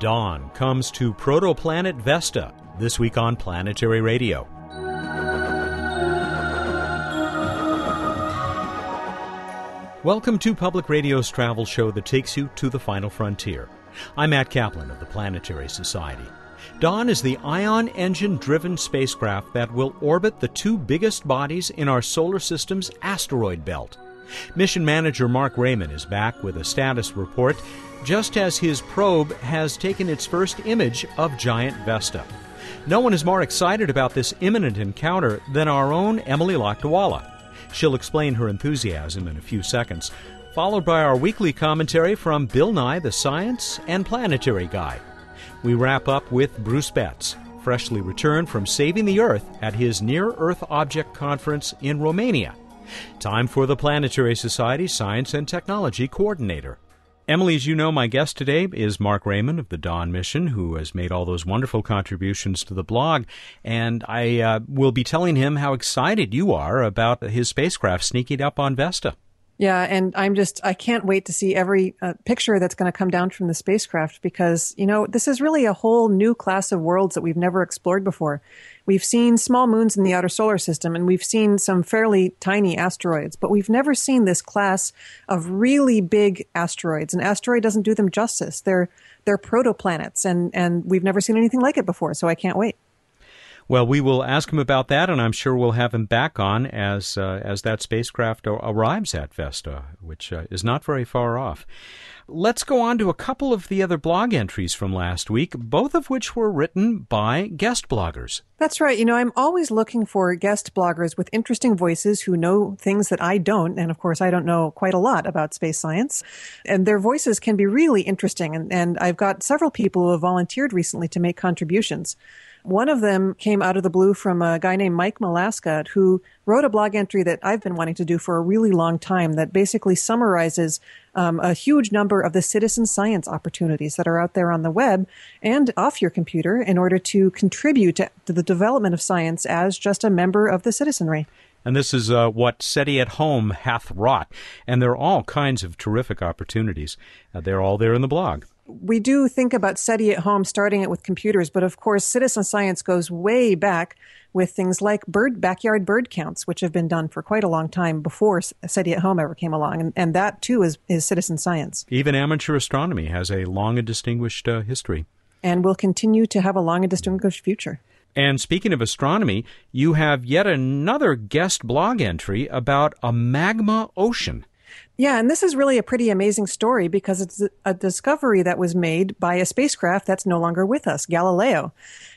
Dawn comes to protoplanet Vesta this week on Planetary Radio. Welcome to Public Radio's travel show that takes you to the final frontier. I'm Matt Kaplan of the Planetary Society. Dawn is the ion engine driven spacecraft that will orbit the two biggest bodies in our solar system's asteroid belt. Mission manager Marc Rayman is back with a status report just as his probe has taken its first image of giant Vesta. No one is more excited about this imminent encounter than our own Emily Lakdawalla. She'll explain her enthusiasm in a few seconds, followed by our weekly commentary from Bill Nye, the science and planetary guy. We wrap up with Bruce Betts, freshly returned from saving the Earth at his Near Earth Object Conference in Romania. Time for the Planetary Society Science and Technology Coordinator. Emily, as you know, my guest today is Marc Rayman of the Dawn Mission, who has made all those wonderful contributions to the blog. And I uh, will be telling him how excited you are about his spacecraft sneaking up on Vesta. Yeah, and I'm just, I can't wait to see every uh, picture that's going to come down from the spacecraft because, you know, this is really a whole new class of worlds that we've never explored before. We've seen small moons in the outer solar system and we've seen some fairly tiny asteroids, but we've never seen this class of really big asteroids. An asteroid doesn't do them justice. They're, they're protoplanets and, and we've never seen anything like it before, so I can't wait. Well, we will ask him about that, and I'm sure we'll have him back on as uh, as that spacecraft arrives at Vesta, which uh, is not very far off. Let's go on to a couple of the other blog entries from last week, both of which were written by guest bloggers. That's right. You know, I'm always looking for guest bloggers with interesting voices who know things that I don't. And of course, I don't know quite a lot about space science. And their voices can be really interesting. And, and I've got several people who have volunteered recently to make contributions. One of them came out of the blue from a guy named Mike Malascott, who wrote a blog entry that I've been wanting to do for a really long time that basically summarizes um, a huge number of the citizen science opportunities that are out there on the web and off your computer in order to contribute to, to the development of science as just a member of the citizenry. And this is uh, what SETI at Home hath wrought. And there are all kinds of terrific opportunities. Uh, they're all there in the blog we do think about SETI at home, starting it with computers, but of course, citizen science goes way back with things like bird backyard bird counts, which have been done for quite a long time before SETI at home ever came along, and, and that too is, is citizen science. Even amateur astronomy has a long and distinguished uh, history, and will continue to have a long and distinguished future. And speaking of astronomy, you have yet another guest blog entry about a magma ocean. Yeah, and this is really a pretty amazing story because it's a discovery that was made by a spacecraft that's no longer with us, Galileo.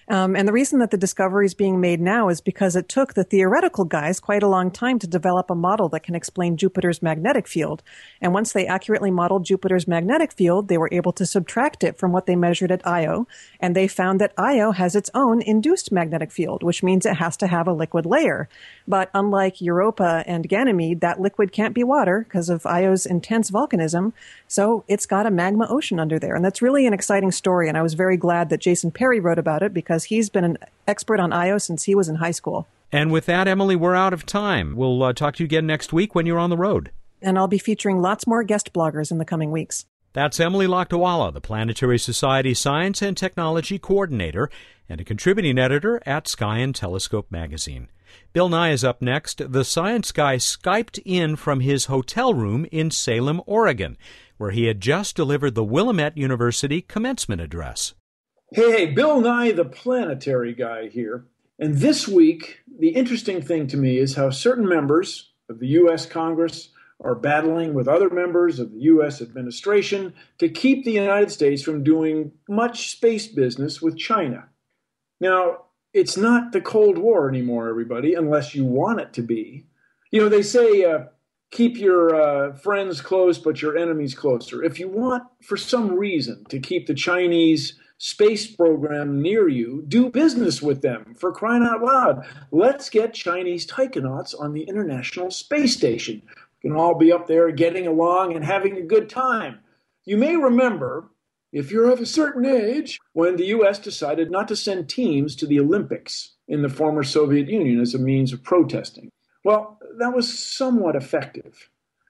Um, and the reason that the discovery is being made now is because it took the theoretical guys quite a long time to develop a model that can explain Jupiter's magnetic field. And once they accurately modeled Jupiter's magnetic field, they were able to subtract it from what they measured at Io. And they found that Io has its own induced magnetic field, which means it has to have a liquid layer. But unlike Europa and Ganymede, that liquid can't be water because of Io's intense volcanism. So it's got a magma ocean under there. And that's really an exciting story. And I was very glad that Jason Perry wrote about it because he's been an expert on Io since he was in high school. And with that, Emily, we're out of time. We'll uh, talk to you again next week when you're on the road. And I'll be featuring lots more guest bloggers in the coming weeks. That's Emily Lakdawalla, the Planetary Society Science and Technology Coordinator and a contributing editor at Sky and Telescope magazine. Bill Nye is up next. The science guy Skyped in from his hotel room in Salem, Oregon, where he had just delivered the Willamette University commencement address. Hey, hey, Bill Nye, the planetary guy here. And this week, the interesting thing to me is how certain members of the U.S. Congress are battling with other members of the U.S. administration to keep the United States from doing much space business with China. Now, it's not the Cold War anymore, everybody, unless you want it to be. You know, they say, uh, keep your uh, friends close, but your enemies closer. If you want, for some reason, to keep the Chinese space program near you, do business with them for crying out loud. Let's get Chinese taikonauts on the International Space Station. We can all be up there getting along and having a good time. You may remember, if you're of a certain age, when the US decided not to send teams to the Olympics in the former Soviet Union as a means of protesting. Well, that was somewhat effective.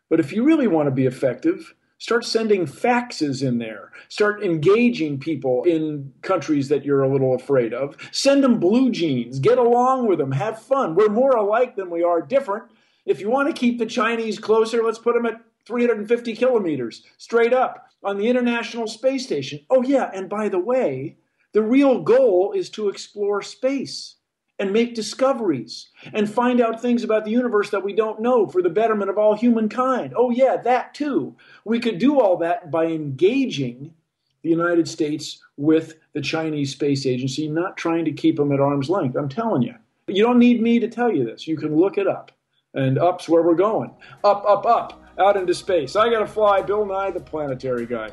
But if you really want to be effective, Start sending faxes in there. Start engaging people in countries that you're a little afraid of. Send them blue jeans. Get along with them. Have fun. We're more alike than we are different. If you want to keep the Chinese closer, let's put them at 350 kilometers straight up on the International Space Station. Oh, yeah, and by the way, the real goal is to explore space and make discoveries and find out things about the universe that we don't know for the betterment of all humankind. Oh, yeah, that too. We could do all that by engaging the United States with the Chinese Space Agency, not trying to keep them at arm's length. I'm telling you. You don't need me to tell you this. You can look it up. And up's where we're going. Up, up, up, out into space. I got to fly Bill Nye, the planetary guy.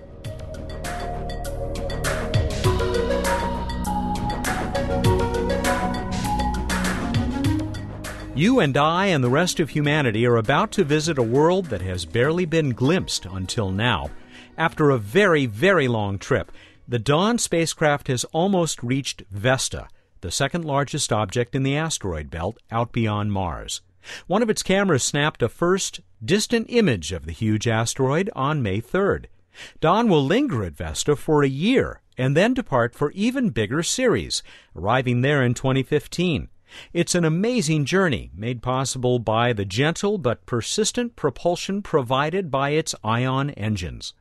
You and I and the rest of humanity are about to visit a world that has barely been glimpsed until now. After a very, very long trip, the Dawn spacecraft has almost reached Vesta, the second largest object in the asteroid belt out beyond Mars. One of its cameras snapped a first distant image of the huge asteroid on May 3rd. Dawn will linger at Vesta for a year and then depart for even bigger Ceres, arriving there in 2015. It's an amazing journey made possible by the gentle but persistent propulsion provided by its ion engines.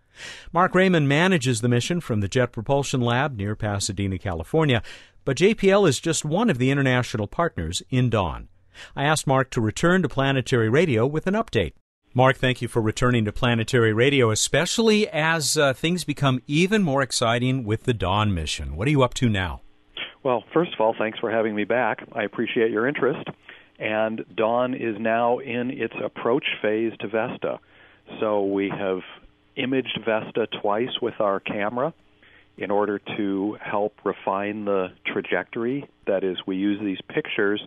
Marc Rayman manages the mission from the Jet Propulsion Lab near Pasadena, California, but JPL is just one of the international partners in Dawn. I asked Mark to return to Planetary Radio with an update. Mark, thank you for returning to Planetary Radio, especially as uh, things become even more exciting with the Dawn mission. What are you up to now? Well, first of all, thanks for having me back. I appreciate your interest. And Dawn is now in its approach phase to Vesta. So we have imaged Vesta twice with our camera in order to help refine the trajectory. That is, we use these pictures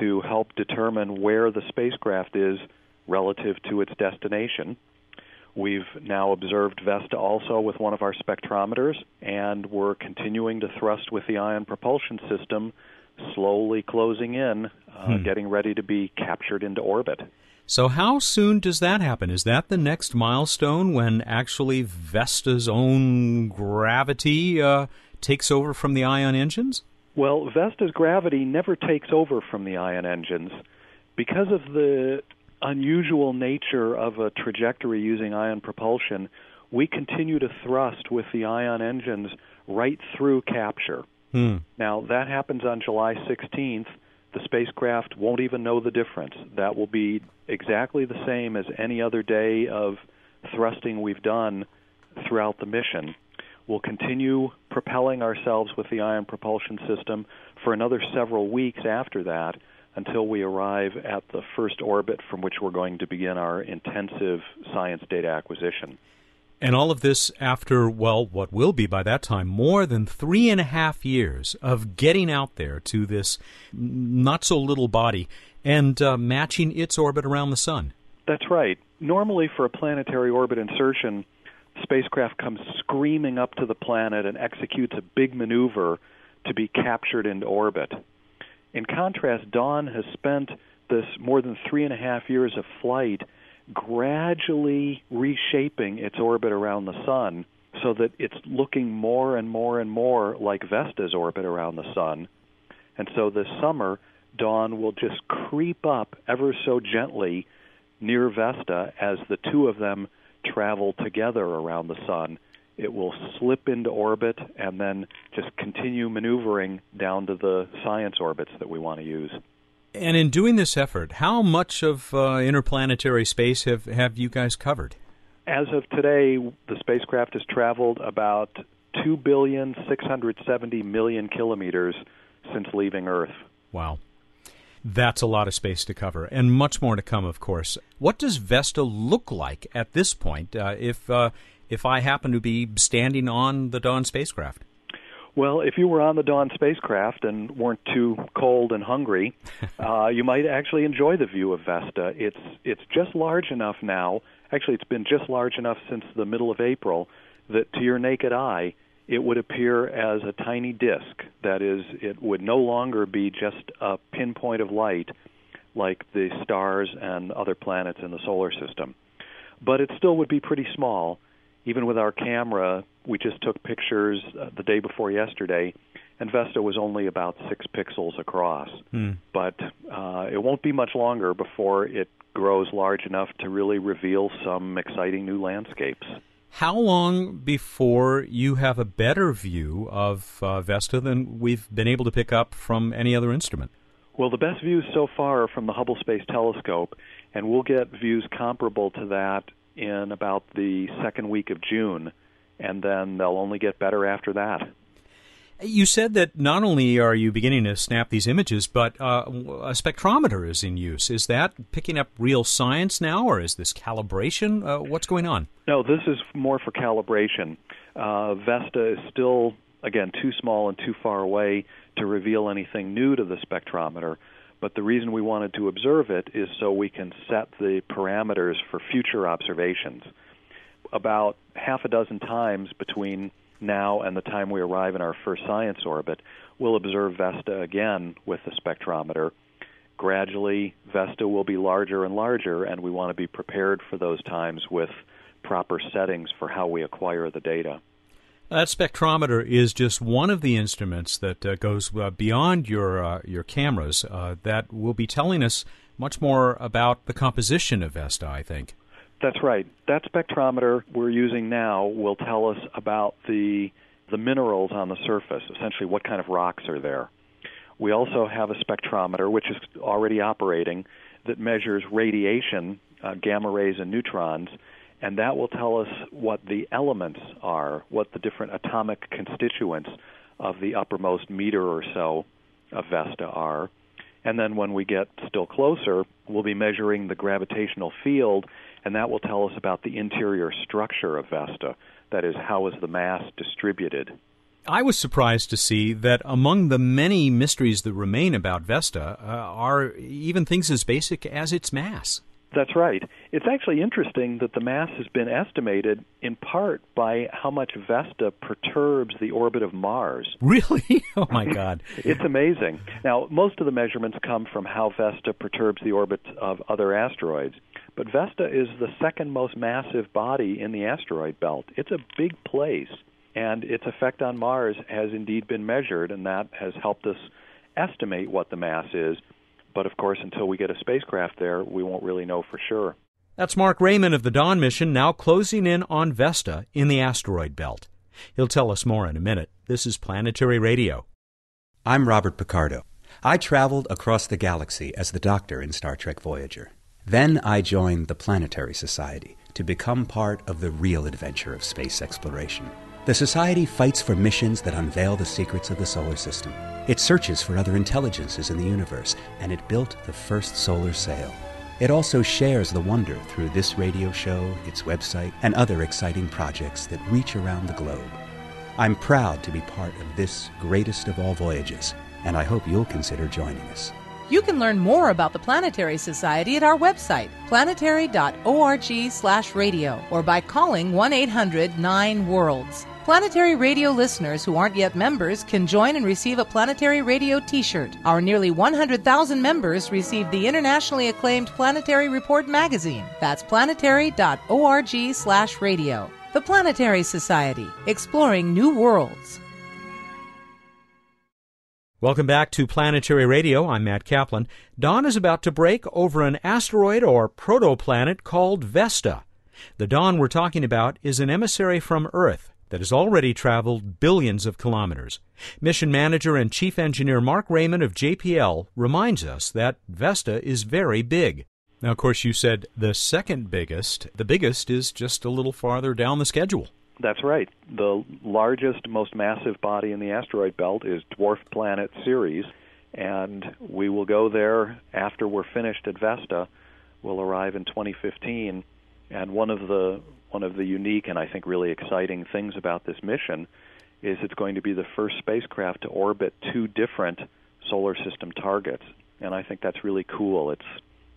to help determine where the spacecraft is relative to its destination. We've now observed Vesta also with one of our spectrometers, and we're continuing to thrust with the ion propulsion system, slowly closing in, uh, hmm. getting ready to be captured into orbit. So, how soon does that happen? Is that the next milestone when actually Vesta's own gravity uh, takes over from the ion engines? Well, Vesta's gravity never takes over from the ion engines. Because of the unusual nature of a trajectory using ion propulsion, we continue to thrust with the ion engines right through capture. Hmm. Now, that happens on July 16th. The spacecraft won't even know the difference. That will be exactly the same as any other day of thrusting we've done throughout the mission. We'll continue propelling ourselves with the ion propulsion system for another several weeks after that until we arrive at the first orbit from which we're going to begin our intensive science data acquisition. And all of this after, well, what will be by that time more than three and a half years of getting out there to this not so little body and uh, matching its orbit around the sun. That's right. Normally, for a planetary orbit insertion, spacecraft comes screaming up to the planet and executes a big maneuver to be captured into orbit. In contrast, Dawn has spent this more than three and a half years of flight gradually reshaping its orbit around the sun so that it's looking more and more and more like Vesta's orbit around the sun. And so this summer, Dawn will just creep up ever so gently near Vesta as the two of them travel together around the sun it will slip into orbit and then just continue maneuvering down to the science orbits that we want to use. And in doing this effort, how much of uh, interplanetary space have, have you guys covered? As of today, the spacecraft has traveled about 2 billion 670 million kilometers since leaving Earth. Wow. That's a lot of space to cover, and much more to come, of course. What does Vesta look like at this point? Uh, if uh, if I happen to be standing on the Dawn spacecraft? Well, if you were on the Dawn spacecraft and weren't too cold and hungry, uh, you might actually enjoy the view of Vesta. It's it's just large enough now. Actually, it's been just large enough since the middle of April that to your naked eye, it would appear as a tiny disk. That is, it would no longer be just a pinpoint of light like the stars and other planets in the solar system. But it still would be pretty small even with our camera, we just took pictures uh, the day before yesterday, and Vesta was only about six pixels across. Hmm. But uh, it won't be much longer before it grows large enough to really reveal some exciting new landscapes. How long before you have a better view of uh, Vesta than we've been able to pick up from any other instrument? Well, the best views so far are from the Hubble Space Telescope, and we'll get views comparable to that in about the second week of June, and then they'll only get better after that. You said that not only are you beginning to snap these images, but uh, a spectrometer is in use. Is that picking up real science now, or is this calibration? Uh, what's going on? No, this is more for calibration. Uh, Vesta is still, again, too small and too far away to reveal anything new to the spectrometer. But the reason we wanted to observe it is so we can set the parameters for future observations. About half a dozen times between now and the time we arrive in our first science orbit, we'll observe Vesta again with the spectrometer. Gradually, Vesta will be larger and larger, and we want to be prepared for those times with proper settings for how we acquire the data. That spectrometer is just one of the instruments that uh, goes uh, beyond your uh, your cameras. Uh, that will be telling us much more about the composition of Vesta. I think. That's right. That spectrometer we're using now will tell us about the the minerals on the surface, essentially what kind of rocks are there. We also have a spectrometer which is already operating that measures radiation, uh, gamma rays and neutrons, and that will tell us what the elements are, what the different atomic constituents of the uppermost meter or so of Vesta are. And then when we get still closer, we'll be measuring the gravitational field, and that will tell us about the interior structure of Vesta. That is, how is the mass distributed? I was surprised to see that among the many mysteries that remain about Vesta uh, are even things as basic as its mass. That's right. It's actually interesting that the mass has been estimated in part by how much Vesta perturbs the orbit of Mars. Really? Oh my God. it's amazing. Now, most of the measurements come from how Vesta perturbs the orbits of other asteroids, but Vesta is the second most massive body in the asteroid belt. It's a big place, and its effect on Mars has indeed been measured, and that has helped us estimate what the mass is. But of course, until we get a spacecraft there, we won't really know for sure. That's Marc Rayman of the Dawn mission now closing in on Vesta in the asteroid belt. He'll tell us more in a minute. This is Planetary Radio. I'm Robert Picardo. I traveled across the galaxy as the Doctor in Star Trek Voyager. Then I joined the Planetary Society to become part of the real adventure of space exploration. The Society fights for missions that unveil the secrets of the solar system. It searches for other intelligences in the universe, and it built the first solar sail. It also shares the wonder through this radio show, its website, and other exciting projects that reach around the globe. I'm proud to be part of this greatest of all voyages, and I hope you'll consider joining us. You can learn more about the Planetary Society at our website, planetary.org/radio, or by calling 1-800-9 Planetary Radio listeners who aren't yet members can join and receive a Planetary Radio t shirt. Our nearly 100,000 members receive the internationally acclaimed Planetary Report magazine. That's planetary.org/slash radio. The Planetary Society, exploring new worlds. Welcome back to Planetary Radio. I'm Matt Kaplan. Dawn is about to break over an asteroid or protoplanet called Vesta. The Dawn we're talking about is an emissary from Earth that has already traveled billions of kilometers. Mission manager and chief engineer Marc Rayman of JPL reminds us that Vesta is very big. Now, of course, you said the second biggest. The biggest is just a little farther down the schedule. That's right. The largest, most massive body in the asteroid belt is Dwarf Planet Ceres, and we will go there after we're finished at Vesta. We'll arrive in 2015, and one of the one of the unique and I think really exciting things about this mission is it's going to be the first spacecraft to orbit two different solar system targets, and I think that's really cool. It's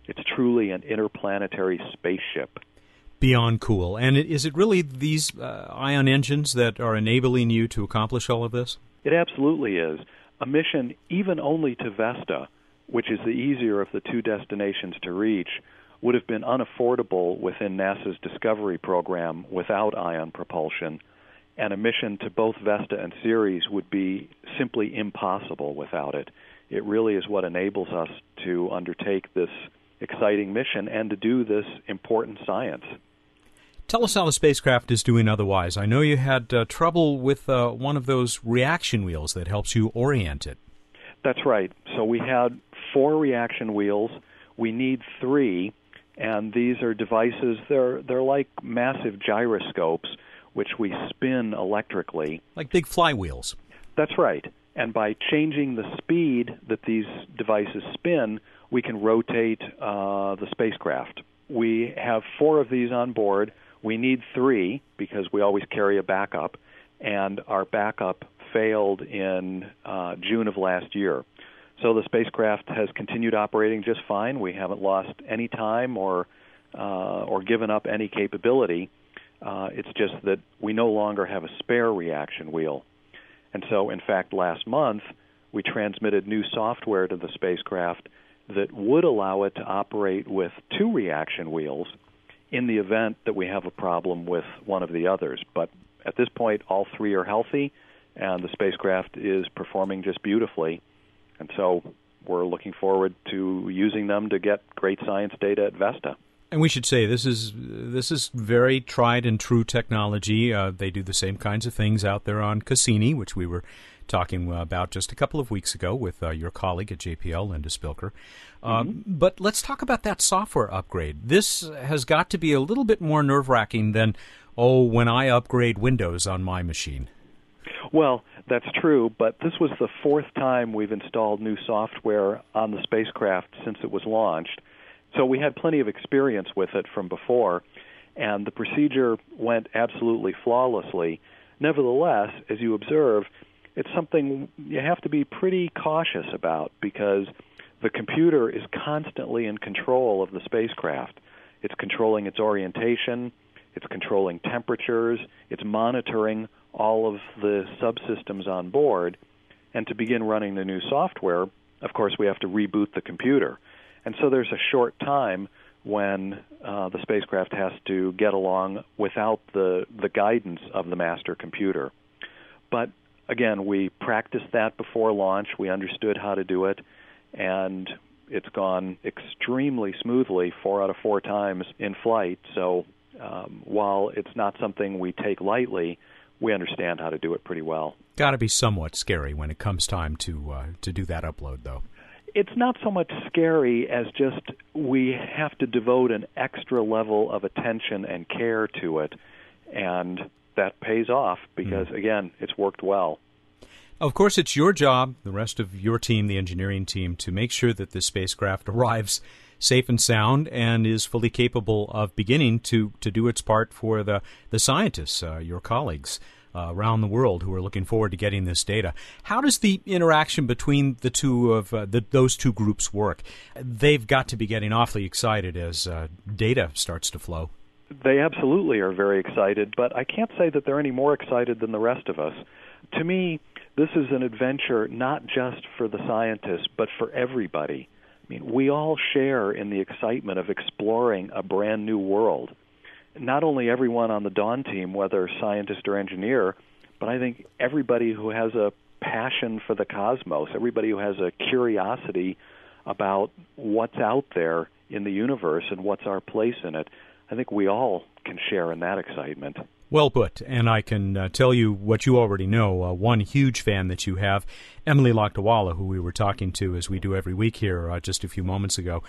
it's truly an interplanetary spaceship. Beyond cool. And is it really these uh, ion engines that are enabling you to accomplish all of this? It absolutely is. A mission even only to Vesta, which is the easier of the two destinations to reach, would have been unaffordable within NASA's Discovery program without ion propulsion, and a mission to both Vesta and Ceres would be simply impossible without it. It really is what enables us to undertake this exciting mission and to do this important science. Tell us how the spacecraft is doing otherwise. I know you had uh, trouble with uh, one of those reaction wheels that helps you orient it. That's right. So we had four reaction wheels. We need three, and these are devices. They're they're like massive gyroscopes, which we spin electrically, like big flywheels. That's right. And by changing the speed that these devices spin, we can rotate uh, the spacecraft. We have four of these on board. We need three because we always carry a backup, and our backup failed in uh, June of last year. So the spacecraft has continued operating just fine. We haven't lost any time or uh, or given up any capability. Uh, it's just that we no longer have a spare reaction wheel. And so, in fact, last month we transmitted new software to the spacecraft that would allow it to operate with two reaction wheels in the event that we have a problem with one of the others. But at this point, all three are healthy, and the spacecraft is performing just beautifully. And so we're looking forward to using them to get great science data at Vesta. And we should say this is this is very tried and true technology. Uh, they do the same kinds of things out there on Cassini, which we were talking about just a couple of weeks ago with uh, your colleague at JPL, Linda Spilker. Um, mm-hmm. But let's talk about that software upgrade. This has got to be a little bit more nerve wracking than oh when I upgrade Windows on my machine. Well, that's true, but this was the fourth time we've installed new software on the spacecraft since it was launched. So we had plenty of experience with it from before, and the procedure went absolutely flawlessly. Nevertheless, as you observe, it's something you have to be pretty cautious about because the computer is constantly in control of the spacecraft. It's controlling its orientation, it's controlling temperatures, it's monitoring all of the subsystems on board. And to begin running the new software, of course, we have to reboot the computer. And so there's a short time when uh, the spacecraft has to get along without the, the guidance of the master computer. But again, we practiced that before launch. We understood how to do it, and it's gone extremely smoothly four out of four times in flight. So um, while it's not something we take lightly, we understand how to do it pretty well. Got to be somewhat scary when it comes time to uh, to do that upload, though it's not so much scary as just we have to devote an extra level of attention and care to it, and that pays off because, mm. again, it's worked well. Of course, it's your job, the rest of your team, the engineering team, to make sure that the spacecraft arrives safe and sound and is fully capable of beginning to, to do its part for the, the scientists, uh, your colleagues uh, around the world who are looking forward to getting this data. How does the interaction between the two of uh, the, those two groups work? They've got to be getting awfully excited as uh, data starts to flow. They absolutely are very excited, but I can't say that they're any more excited than the rest of us. To me, this is an adventure not just for the scientists, but for everybody. I mean, we all share in the excitement of exploring a brand new world not only everyone on the Dawn team, whether scientist or engineer, but I think everybody who has a passion for the cosmos, everybody who has a curiosity about what's out there in the universe and what's our place in it. I think we all can share in that excitement. Well put, and I can uh, tell you what you already know. Uh, one huge fan that you have, Emily Lakdawalla, who we were talking to as we do every week here uh, just a few moments ago,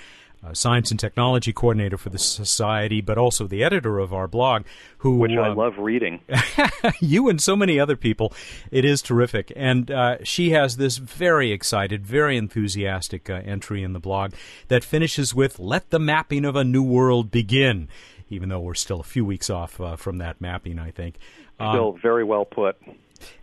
uh, science and technology coordinator for the society, but also the editor of our blog, who which I uh, love reading. you and so many other people, it is terrific. And uh, she has this very excited, very enthusiastic uh, entry in the blog that finishes with "Let the mapping of a new world begin." Even though we're still a few weeks off uh, from that mapping, I think. Still um, very well put.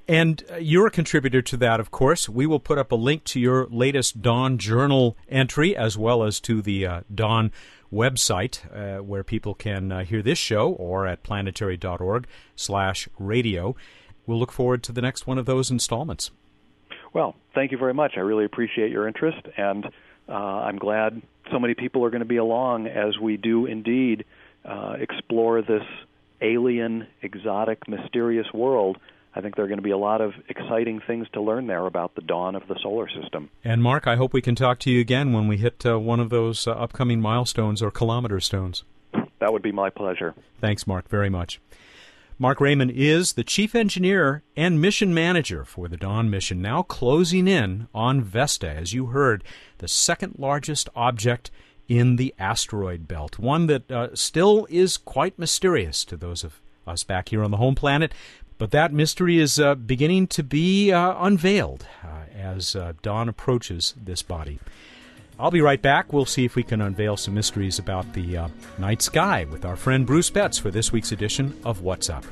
And you're a contributor to that, of course. We will put up a link to your latest Dawn Journal entry as well as to the uh, Dawn website uh, where people can uh, hear this show or at planetary.org slash radio. We'll look forward to the next one of those installments. Well, thank you very much. I really appreciate your interest, and uh, I'm glad so many people are going to be along as we do indeed uh, explore this alien, exotic, mysterious world. I think there are going to be a lot of exciting things to learn there about the dawn of the solar system. And Mark, I hope we can talk to you again when we hit uh, one of those uh, upcoming milestones or kilometer stones. That would be my pleasure. Thanks, Mark, very much. Marc Rayman is the chief engineer and mission manager for the Dawn mission, now closing in on Vesta, as you heard, the second largest object in the asteroid belt, one that uh, still is quite mysterious to those of us back here on the home planet. But that mystery is uh, beginning to be uh, unveiled uh, as uh, Dawn approaches this body. I'll be right back. We'll see if we can unveil some mysteries about the uh, night sky with our friend Bruce Betts for this week's edition of What's Up.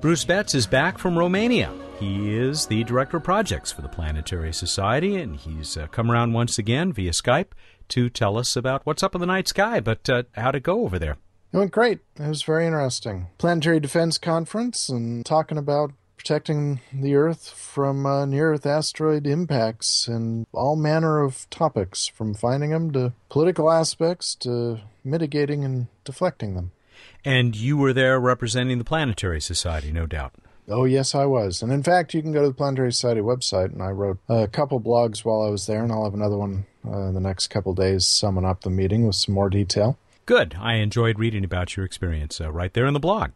Bruce Betts is back from Romania. He is the director of projects for the Planetary Society, and he's uh, come around once again via Skype to tell us about what's up in the night sky. But uh, how'd it go over there? It went great. It was very interesting. Planetary Defense Conference and talking about protecting the Earth from uh, near Earth asteroid impacts and all manner of topics, from finding them to political aspects to mitigating and deflecting them. And you were there representing the Planetary Society, no doubt. Oh, yes, I was. And in fact, you can go to the Planetary Society website, and I wrote a couple blogs while I was there, and I'll have another one uh, in the next couple days summing up the meeting with some more detail. Good. I enjoyed reading about your experience uh, right there in the blog.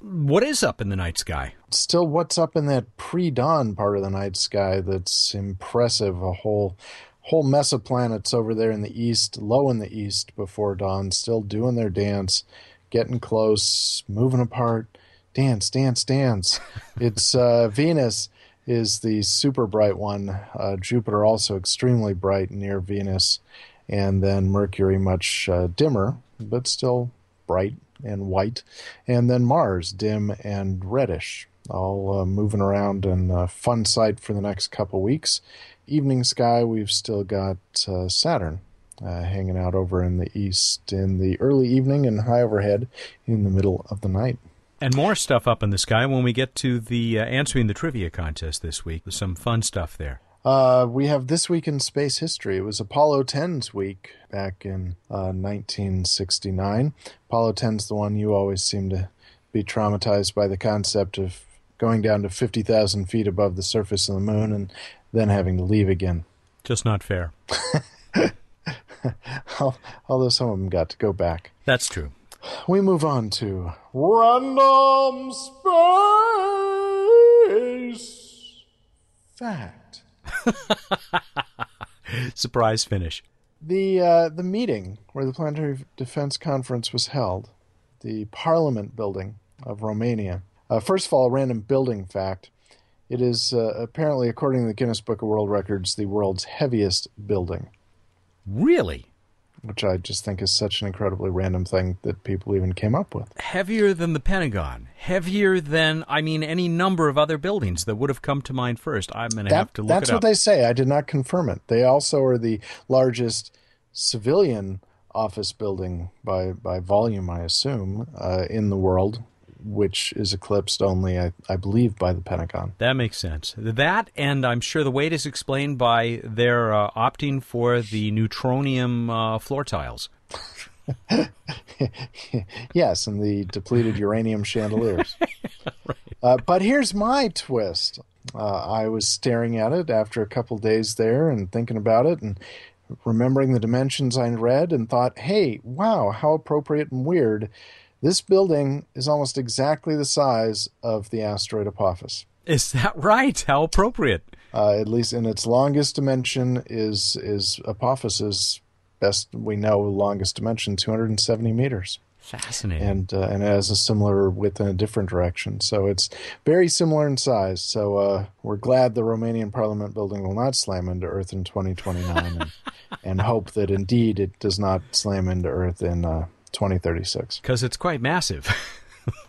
What is up in the night sky? Still, what's up in that pre-dawn part of the night sky that's impressive? A whole whole mess of planets over there in the east, low in the east before dawn, still doing their dance, getting close, moving apart. Dance, dance, dance. it's uh, Venus is the super bright one. Uh, Jupiter also extremely bright near Venus, and then Mercury much uh, dimmer, but still bright and white, and then Mars, dim and reddish, all uh, moving around and a fun sight for the next couple weeks. Evening sky, we've still got uh, Saturn uh, hanging out over in the east in the early evening and high overhead in the middle of the night. And more stuff up in the sky when we get to the uh, answering the trivia contest this week. There's some fun stuff there. Uh, we have this week in space history. It was Apollo 10's week back in uh, 1969. Apollo 10's the one you always seem to be traumatized by the concept of going down to 50,000 feet above the surface of the moon and then having to leave again. Just not fair. Although some of them got to go back. That's true. We move on to random space fact. Surprise finish. The uh, the meeting where the Planetary Defense Conference was held, the Parliament building of Romania. Uh, first of all, a random building fact. It is uh, apparently, according to the Guinness Book of World Records, the world's heaviest building. Really? Which I just think is such an incredibly random thing that people even came up with. Heavier than the Pentagon. Heavier than, I mean, any number of other buildings that would have come to mind first. I'm going to have to look That's it what up. they say. I did not confirm it. They also are the largest civilian office building by, by volume, I assume, uh, in the world, which is eclipsed only, I, I believe, by the Pentagon. That makes sense. That, and I'm sure the weight is explained by their uh, opting for the neutronium uh, floor tiles. yes, and the depleted uranium chandeliers. uh, but here's my twist. Uh, I was staring at it after a couple days there and thinking about it and remembering the dimensions I read and thought, hey, wow, how appropriate and weird. This building is almost exactly the size of the asteroid Apophis. Is that right? How appropriate. Uh, at least in its longest dimension is is Apophis's best we know longest dimension 270 meters Fascinating. and uh, and it has a similar width in a different direction so it's very similar in size so uh, we're glad the Romanian Parliament building will not slam into Earth in 2029 and, and hope that indeed it does not slam into Earth in uh, 2036 Because it's quite massive.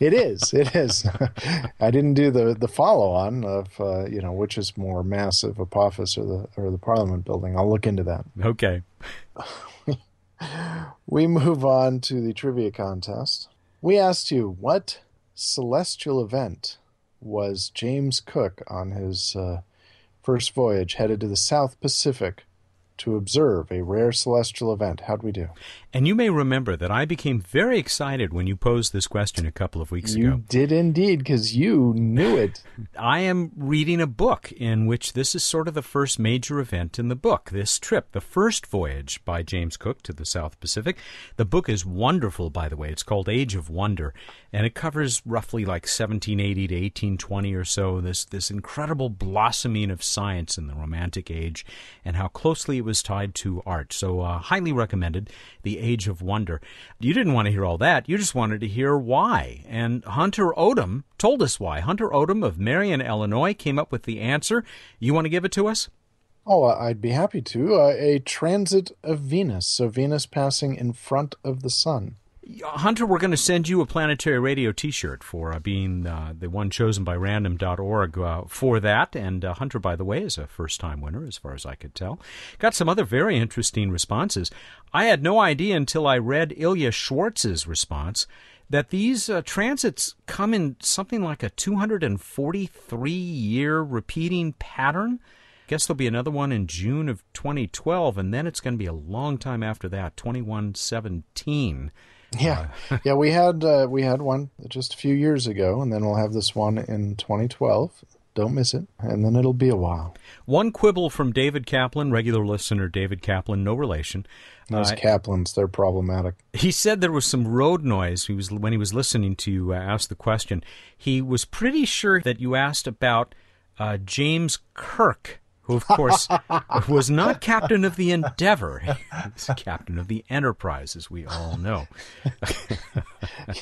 it is. It is. I didn't do the the follow on of uh, you know which is more massive, Apophis or the or the Parliament building. I'll look into that. okay. We move on to the trivia contest. We asked you what celestial event was James Cook on his uh, first voyage headed to the South Pacific to observe a rare celestial event. How'd we do? And you may remember that I became very excited when you posed this question a couple of weeks you ago. You did indeed, because you knew it. I am reading a book in which this is sort of the first major event in the book. This trip, the first voyage by James Cook to the South Pacific. The book is wonderful, by the way. It's called Age of Wonder, and it covers roughly like 1780 to 1820 or so. This this incredible blossoming of science in the Romantic Age, and how closely it was tied to art. So, uh, highly recommended. The Age of Wonder. You didn't want to hear all that. You just wanted to hear why. And Hunter Odom told us why. Hunter Odom of Marion, Illinois, came up with the answer. You want to give it to us? Oh, I'd be happy to. Uh, a transit of Venus, so Venus passing in front of the sun. Hunter, we're going to send you a Planetary Radio T-shirt for uh, being uh, the one chosen by Random.org uh, for that. And uh, Hunter, by the way, is a first-time winner, as far as I could tell. Got some other very interesting responses. I had no idea until I read Ilya Schwartz's response that these uh, transits come in something like a 243-year repeating pattern. Guess there'll be another one in June of 2012, and then it's going to be a long time after that, 2117. Yeah, yeah, we had uh, we had one just a few years ago, and then we'll have this one in 2012. Don't miss it, and then it'll be a while. One quibble from David Kaplan, regular listener David Kaplan, no relation. Those Uh, Kaplans, they're problematic. He said there was some road noise. He was when he was listening to you uh, ask the question. He was pretty sure that you asked about uh, James Kirk, who of course was not captain of the Endeavour. He was captain of the Enterprise, as we all know.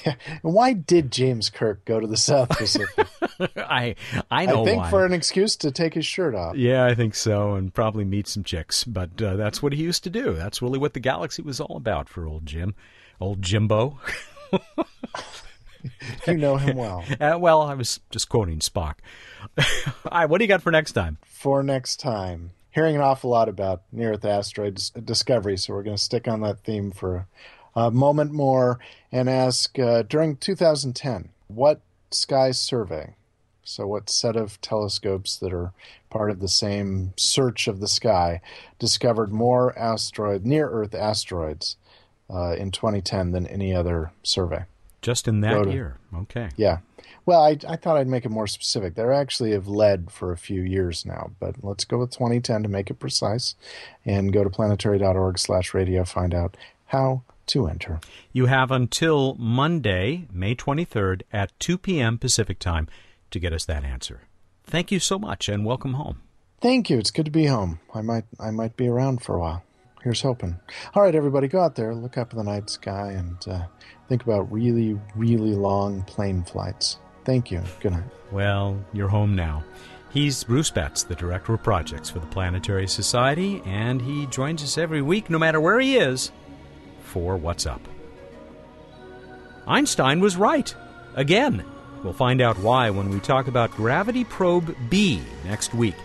Yeah. Why did James Kirk go to the South Pacific? I I know I think why. for an excuse to take his shirt off. Yeah, I think so, and probably meet some chicks. But uh, that's what he used to do. That's really what the galaxy was all about for old Jim, old Jimbo. You know him well. Uh, well, I was just quoting Spock. all right, what do you got for next time? For next time, hearing an awful lot about near Earth asteroids discovery, so we're going to stick on that theme for a moment more and ask uh, during 2010, what sky survey? So, what set of telescopes that are part of the same search of the sky discovered more asteroid near Earth asteroids uh, in 2010 than any other survey? Just in that year. Okay. Yeah. Well, I, I thought I'd make it more specific. They actually have led for a few years now, but let's go with 2010 to make it precise and go to planetary.org slash radio, find out how to enter. You have until Monday, May 23rd at 2 p.m. Pacific Time to get us that answer. Thank you so much and welcome home. Thank you. It's good to be home. I might I might be around for a while. Here's hoping. All right, everybody, go out there, look up in the night sky, and uh, think about really, really long plane flights. Thank you. Good night. Well, you're home now. He's Bruce Betts, the Director of Projects for the Planetary Society, and he joins us every week, no matter where he is, for What's Up. Einstein was right. Again. We'll find out why when we talk about Gravity Probe B next week.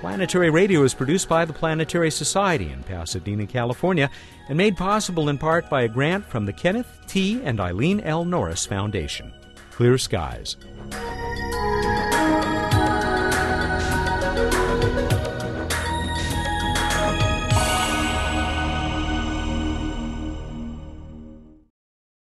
Planetary Radio is produced by the Planetary Society in Pasadena, California, and made possible in part by a grant from the Kenneth T. and Eileen L. Norris Foundation. Clear skies.